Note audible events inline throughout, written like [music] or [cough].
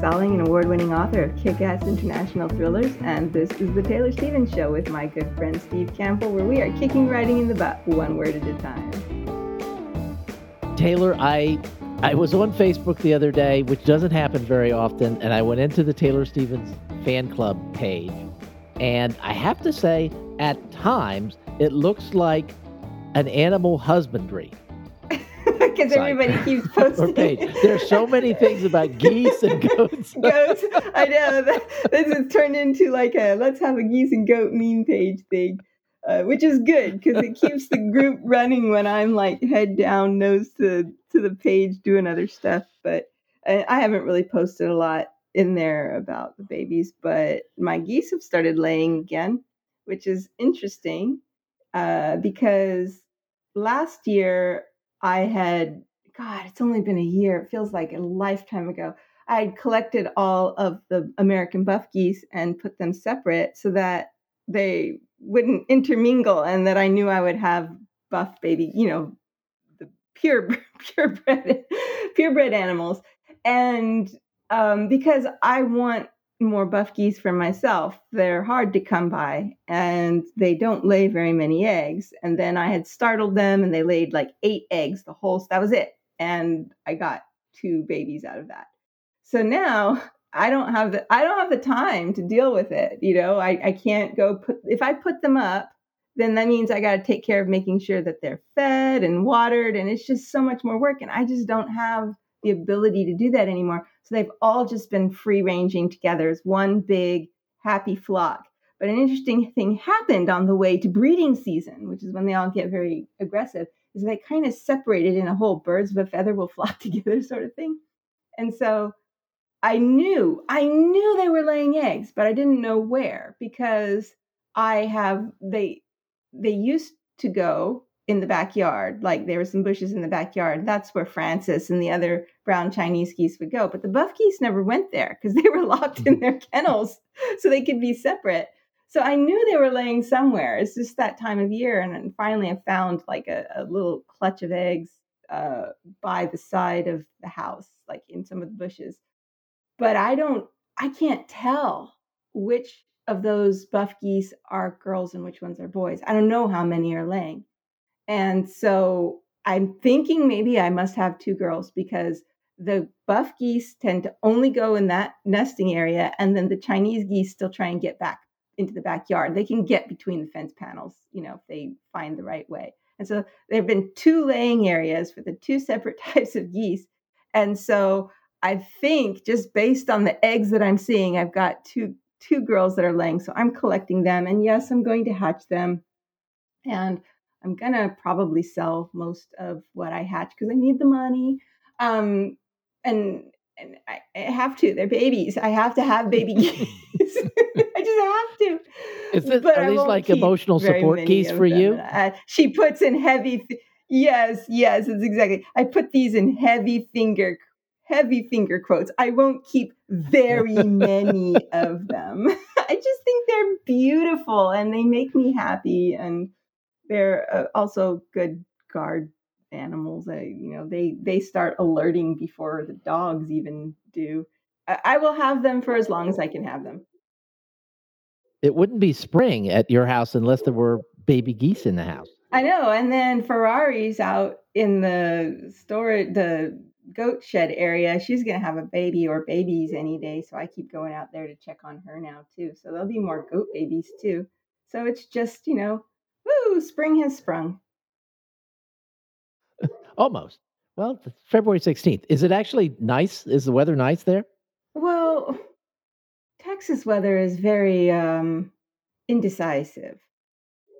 Best-selling and award-winning author of kick-ass international thrillers, and this is the Taylor Stevens Show with my good friend Steve Campbell, where we are kicking writing in the butt one word at a time. Taylor, I I was on Facebook the other day, which doesn't happen very often, and I went into the Taylor Stevens fan club page, and I have to say, at times, it looks like an animal husbandry Because everybody keeps [laughs] posting. page. There's so many things about [laughs] geese and goats. goats. I know [laughs] that this has turned into like a let's have a geese and goat meme page thing, uh, which is good because it keeps the group running when I'm like head down, nose to to the page doing other stuff. But I, I haven't really posted a lot in there about the babies, but my geese have started laying again, which is interesting uh, because last year I had God, it's only been a year. It feels like a lifetime ago. I had collected all of the American buff geese and put them separate so that they wouldn't intermingle and that I knew I would have buff baby, you know, the pure [laughs] purebred purebred animals. And um, because I want more buff geese for myself, they're hard to come by and they don't lay very many eggs. And then I had startled them and they laid like eight eggs, the whole that was it. And I got two babies out of that. So now I don't have the I don't have the time to deal with it. You know, I, I can't go put if I put them up, then that means I got to take care of making sure that they're fed and watered, and it's just so much more work. And I just don't have the ability to do that anymore. So they've all just been free ranging together as one big happy flock. But an interesting thing happened on the way to breeding season, which is when they all get very aggressive, is they kind of separated in a whole birds of a feather will flock [laughs] together sort of thing. And so I knew, I knew they were laying eggs, but I didn't know where because I have they they used to go in the backyard, like there were some bushes in the backyard. That's where Francis and the other brown Chinese geese would go. But the buff geese never went there because they were [laughs] locked in their [laughs] kennels so they could be separate. So I knew they were laying somewhere. It's just that time of year. And finally I found like a, a little clutch of eggs uh, by the side of the house, like in some of the bushes. But I don't, I can't tell which of those buff geese are girls and which ones are boys. I don't know how many are laying. And so I'm thinking maybe I must have two girls because the buff geese tend to only go in that nesting area, and then the Chinese geese still try and get back into the backyard. They can get between the fence panels, you know, if they find the right way. And so there have been two laying areas for the two separate [laughs] types of geese. And so I think just based on the eggs that I'm seeing, I've got two two girls that are laying. So I'm collecting them. And yes, I'm going to hatch them. And I'm gonna probably sell most of what I hatch because I need the money. Um, and and I, I have to. They're babies. I have to have baby [laughs] geese. [laughs] I just have to. Is this, But are I these like emotional support keys for them. you? Uh, she puts in heavy. F- yes, yes, it's exactly. I put these in heavy finger, heavy finger quotes. I won't keep very [laughs] many of them. I just think they're beautiful and they make me happy, and they're uh, also good guard animals. I, you know, they they start alerting before the dogs even do. I, I will have them for as long as I can have them. It wouldn't be spring at your house unless there were baby geese in the house. I know. And then Ferrari's out in the store, the goat shed area. She's going to have a baby or babies any day. So I keep going out there to check on her now, too. So there'll be more goat babies, too. So it's just, you know, woo, spring has sprung. Almost. Well, February 16th. Is it actually nice? Is the weather nice there? Well, Texas weather is very um, indecisive.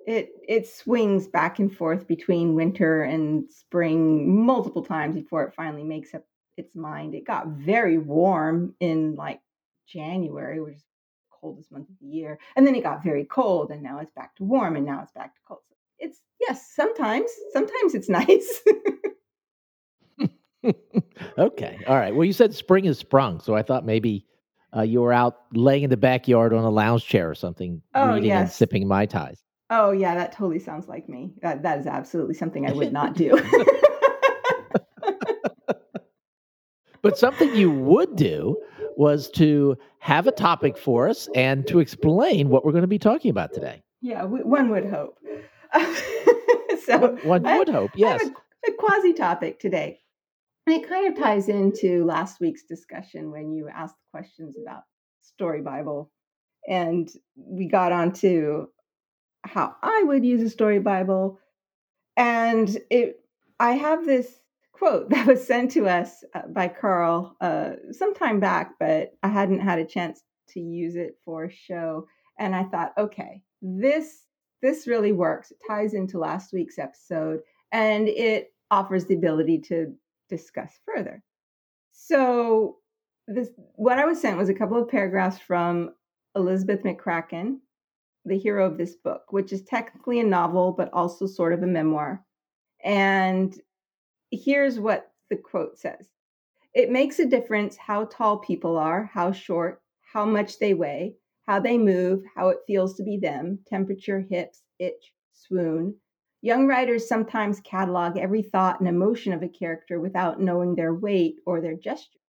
It it swings back and forth between winter and spring multiple times before it finally makes up its mind. It got very warm in like January, which is coldest month of the year. And then it got very cold and now it's back to warm and now it's back to cold. So it's yes, sometimes. Sometimes it's [laughs] nice. [laughs] okay. All right. Well, you said spring has sprung, so I thought maybe uh, you were out laying in the backyard on a lounge chair or something, Oh, reading and sipping mai tais. Oh yeah, that totally sounds like me. That that is absolutely something I would not do. [laughs] But something you would do was to have a topic for us and to explain what we're going to be talking about today. yeah, w- one would hope. [laughs] so One I- would hope, I yes. have a, a quasi topic today. And it kind of ties into last week's discussion when you asked questions about Story Bible. And we got onto how I would use a Story Bible. And it I have this quote that was sent to us uh, by Carl uh, some time back, but I hadn't had a chance to use it for show. And I thought, okay, this this really works. It ties into last week's episode and it offers the ability to discuss further. So this what I was sent was a couple of paragraphs from Elizabeth McCracken, the hero of this book, which is technically a novel but also sort of a memoir. And here's what the quote says. It makes a difference how tall people are, how short, how much they weigh, how they move, how it feels to be them, temperature, hips, itch, swoon. Young writers sometimes catalog every thought and emotion of a character without knowing their weight or their gesture.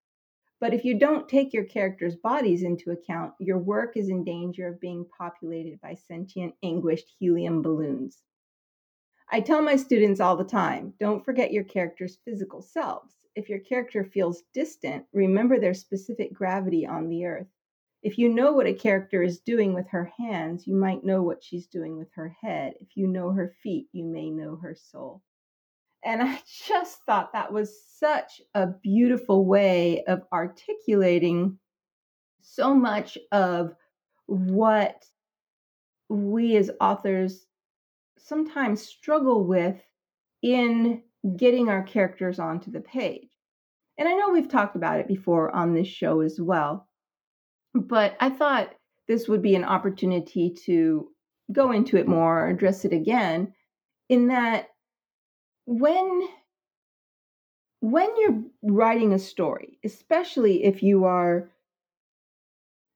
But if you don't take your characters' bodies into account, your work is in danger of being populated by sentient, anguished helium balloons. I tell my students all the time don't forget your character's physical selves. If your character feels distant, remember their specific gravity on the earth. If you know what a character is doing with her hands, you might know what she's doing with her head. If you know her feet, you may know her soul. And I [laughs] just thought that was such a beautiful way of articulating so much of what we as authors sometimes struggle with in getting our characters onto the page. And I know we've talked about it before on this show as well, but I thought this would be an opportunity to go into it more, address it again, in that when when you're writing a story, especially if you are,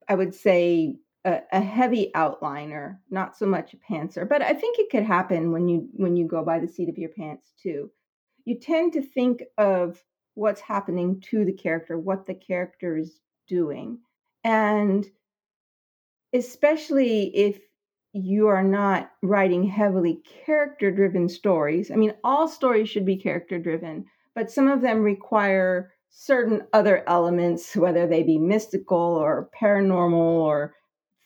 I would say, a, a heavy outliner, not so much a pantser, but I think it could happen when you when you go by the seat of your pants too. You tend to think of what's happening to the character, what the character is doing, and especially if you are not writing heavily character driven stories. I mean, all stories should be character driven, but some of them require certain other elements, whether they be mystical or paranormal or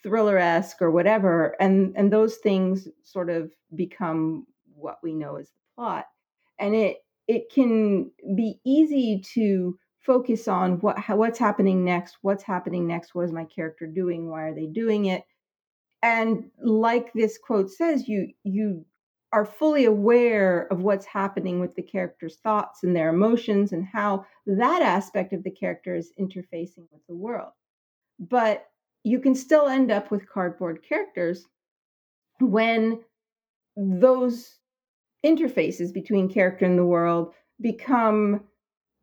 thriller esque or whatever. And, and those things sort of become what we know as the plot. And it, it can be easy to focus on what how, what's happening next what's happening next what is my character doing why are they doing it and like this quote says you you are fully aware of what's happening with the character's thoughts and their emotions and how that aspect of the character is interfacing with the world but you can still end up with cardboard characters when those interfaces between character and the world become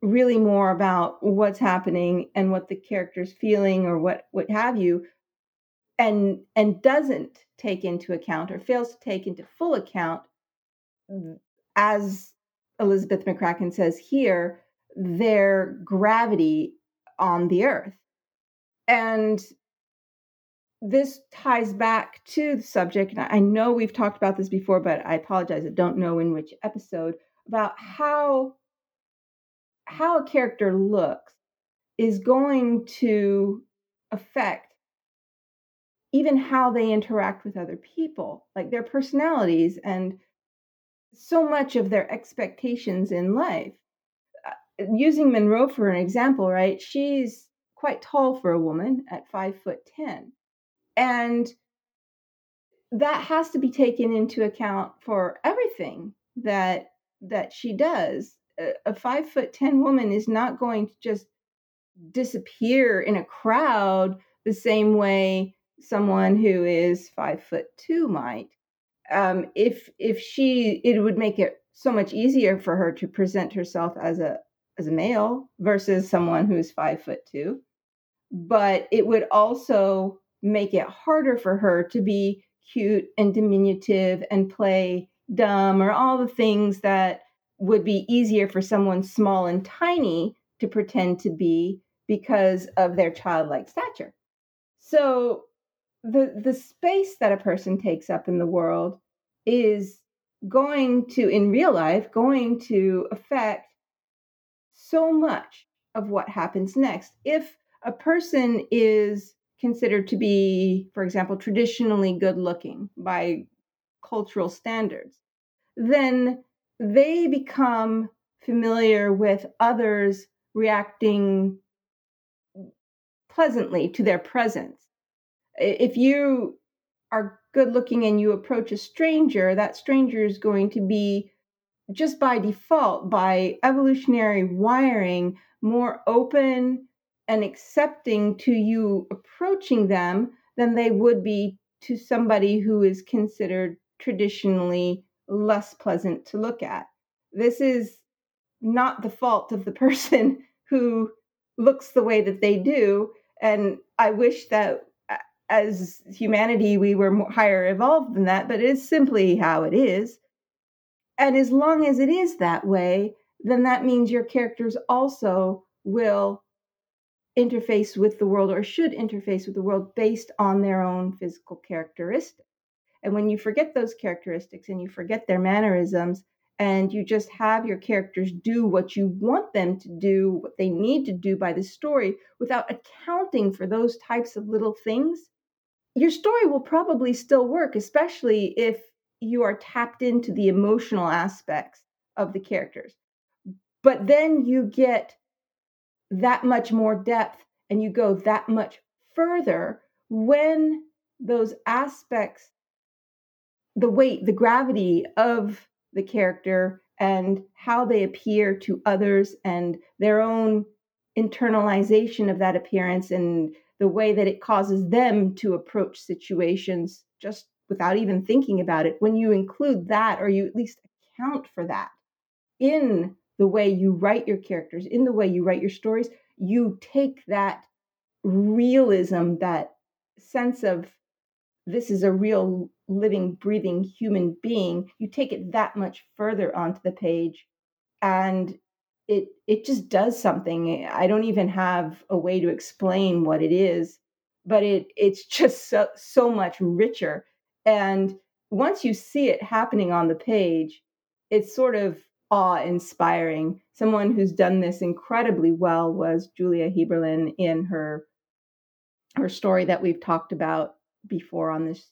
really more about what's happening and what the character's feeling or what what have you and and doesn't take into account or fails to take into full account as elizabeth mccracken says here their gravity on the earth. And this ties back to the subject and i know we've talked about this before but i apologize i don't know in which episode about how how a character looks is going to affect even how they interact with other people, like their personalities and so much of their expectations in life. Uh, using Munroe for an example, right? She's quite tall for a woman at five foot 10. And that has to be taken into account for everything that that she does. A, a five foot 10 woman is not going to just disappear in a crowd the same way someone who is five foot two might. Um, if if she, it would make it so much easier for her to present herself as a as a male versus someone who's five foot two. But it would also make it harder for her to be cute and diminutive and play dumb or all the things that would be easier for someone small and tiny to pretend to be because of their childlike stature. So the the space that a person takes up in the world is going to in real life going to affect so much of what happens next. If a person is considered to be, for example, traditionally good looking by cultural standards, then they become familiar with others reacting pleasantly to their presence. If you are good looking and you approach a stranger, that stranger is going to be just by default, by evolutionary wiring, more open and accepting to you approaching them than they would be to somebody who is considered traditionally less pleasant to look at. This is not the fault of the [laughs] person who looks the way that they do. And I wish that as humanity we were higher evolved than that, but it is simply how it is. And as long as it is that way, then that means your characters also will interface with the world or should interface with the world based on their own physical characteristics. And when you forget those characteristics and you forget their mannerisms, and you just have your characters do what you want them to do, what they need to do by the story, without accounting for those types of little things, your story will probably still work, especially if you are tapped into the emotional aspects of the characters. But then you get that much more depth and you go that much further when those aspects, the weight, the gravity of the character and how they appear to others and their own internalization of that appearance and the way that it causes them to approach situations just without even thinking about it. When you include that, or you at least account for that in the way you write your characters, in the way you write your stories, you take that realism, that sense of this is a real living, breathing human being, you take it that much further onto the page and it it just does something. I don't even have a way to explain what it is, but it it's [laughs] just so so much richer. And once you see it happening on the page, it's sort of awe-inspiring. Someone who's done this incredibly well was Julia Heaberlin in her her story that we've talked about before on this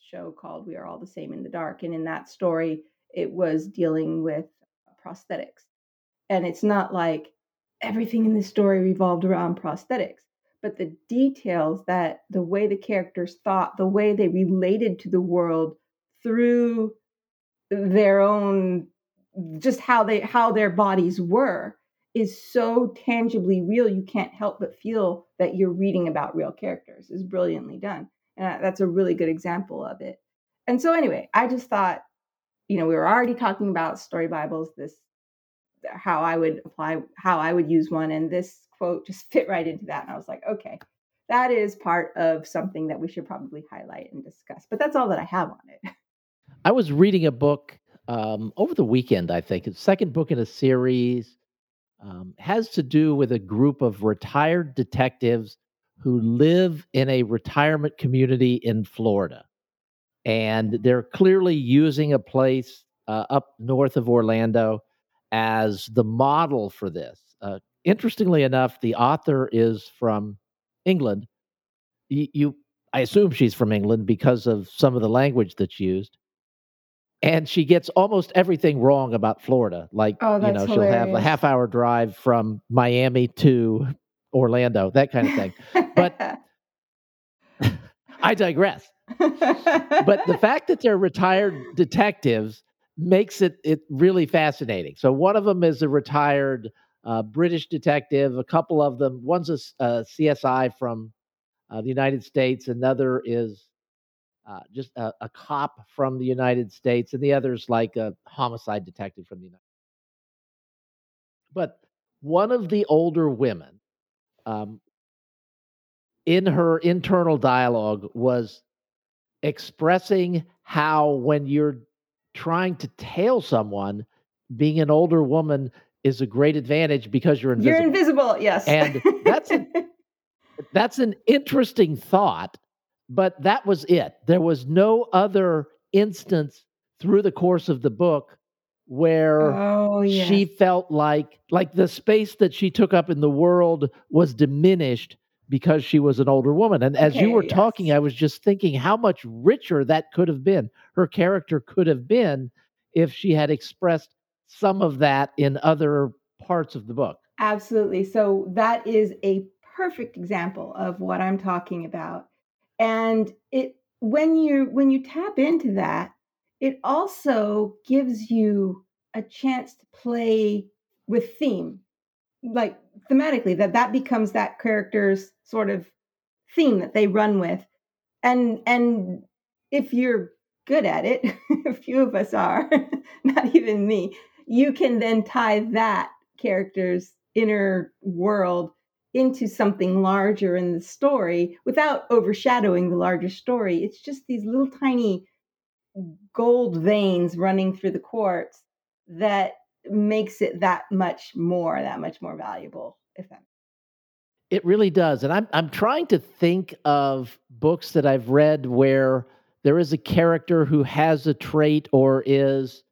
show called We Are All the Same in the Dark. And in that story, it was dealing with prosthetics. And it's not like everything in the story revolved around prosthetics, but the details that the way the characters thought, the way they related to the world through their own just how they how their bodies were is so tangibly real. You can't help but feel that you're reading about real characters. Is brilliantly done. And that's a really good example of it. And so anyway i just thought you know we were already talking about story bibles this how i would apply how i would use one and this quote just [laughs] fit right into that. And i was like okay that is part of something that we should probably highlight and discuss. But that's all that i have on it. I was reading a book um, over the weekend i think it's second book in a series um, has to do with a group of retired detectives who live in a retirement community in Florida. And they're clearly using a place uh, up north of Orlando as the model for this. Uh, interestingly enough, the author is from England. You, you, I assume she's from England because of some of the language that's used and she gets almost everything wrong about Florida. Like, oh, you know, she'll have a half hour drive from Miami to Orlando, that kind of thing. but [laughs] I digress. but the [laughs] fact that they're retired detectives makes it it really fascinating. So one of them is a retired uh, British detective. A couple of them, one's a, a CSI from uh, the United States. Another is uh, just a, a, cop from the United States, and the other's like a homicide detective from the United. States. But one of the older women, um, in her internal dialogue, was expressing how when you're trying to tail someone, being an older woman is a great advantage because you're invisible. You're invisible, yes. And that's a, [laughs] that's an interesting thought, but that was it. There was no other instance through the course of the book where oh, yes. she felt like like the space that she took up in the world was diminished because she was an older woman. And as you were yes. talking, I was just thinking how much richer that could have been. Her character could have been if she had expressed some of that in other parts of the book. Absolutely. So that is a perfect example of what I'm talking about. And it when you when you tap into that, it also gives you a chance to play with theme. Like thematically that that becomes that character's sort of theme that they run with. And and if you're good at it, [laughs] a few of us are, [laughs] not even me, you can then tie that character's inner world into something larger in the story without overshadowing the larger story. It's just these little tiny gold veins running through the quartz that makes it that much more, that much more valuable, if that it really does. And I'm I'm trying to think of books that I've read where there is a character who has a trait or is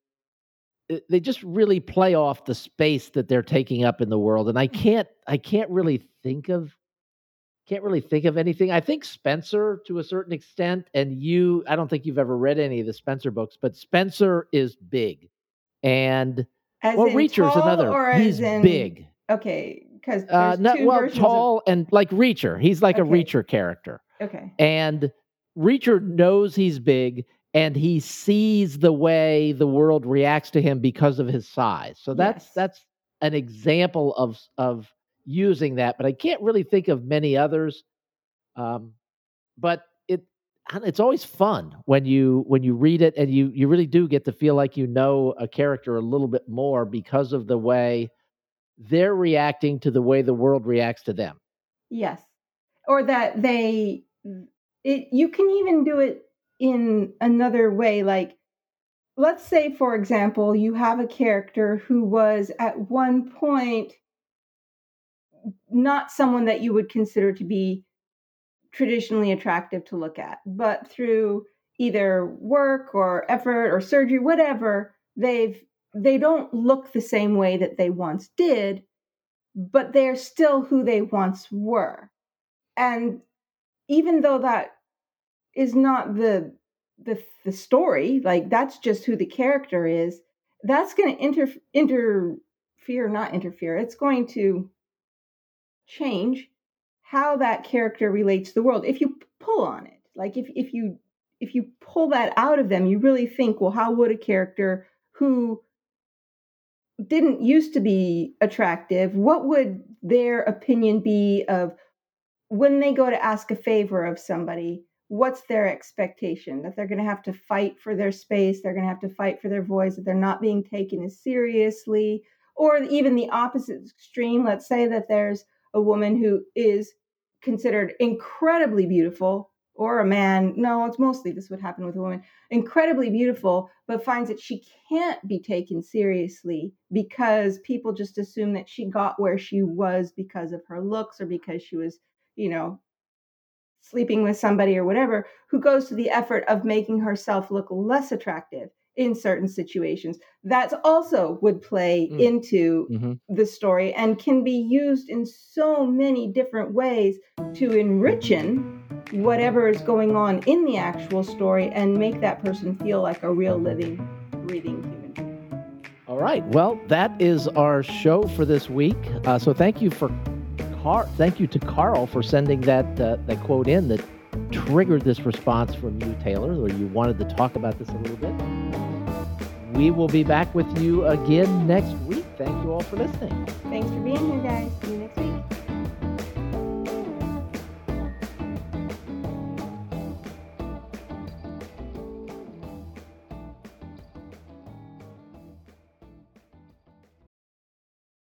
they just really play off the space that they're taking up in the world and i mm. can't i can't really think of can't really think of anything i think spenser to a certain extent and you i don't think you've ever read any of the spenser books but spenser is big and as well reacher's another he's in, big okay because uh not well tall of... and like reacher he's like okay. a reacher character okay and reacher knows he's big and he sees the way the world reacts to him because of his size. So that's yes. that's an example of of using that, but I can't really think of many others. Um, but it it's always fun when you when you read it and you you really do get to feel like you know a character a little bit more because of the way they're reacting to the way the world reacts to them. Yes. Or that they it you can even do it in another way like let's say for example you have a character who was at one point not someone that you would consider to be traditionally attractive to look at but through either work or effort or surgery whatever they've they don't look the same way that they once did but they're still who they once were. And even though that is not the the the story like that's just who the character is that's going to inter interfere not interfere it's going to change how that character relates to the world if you pull on it like if if you if you pull that out of them you really think well how would a character who didn't used to be attractive what would their opinion be of when they go to ask a favor of somebody what's their expectation? That they're going to have to fight for their space they're going to have to fight for their voice that they're not being taken as seriously or even the opposite extreme let's say that there's a woman who is considered incredibly beautiful or a man no it's mostly this would happen with a woman incredibly beautiful but finds that she can't be taken seriously because people just assume that she got where she was because of her looks or because she was you know sleeping with somebody or whatever who goes to the effort of making herself look less attractive in certain situations that also would play mm. into mm-hmm. the story and can be used in so many different ways to enrichen whatever is going on in the actual story and make that person feel like a real living breathing human being all right well that is our show for this week uh, so thank you for Thank you to Carl for sending that uh, that quote in that triggered this response from you, Taylor, or you wanted to talk about this a little bit. We will be back with you again next week. Thank you all for listening. Thanks for being here, guys.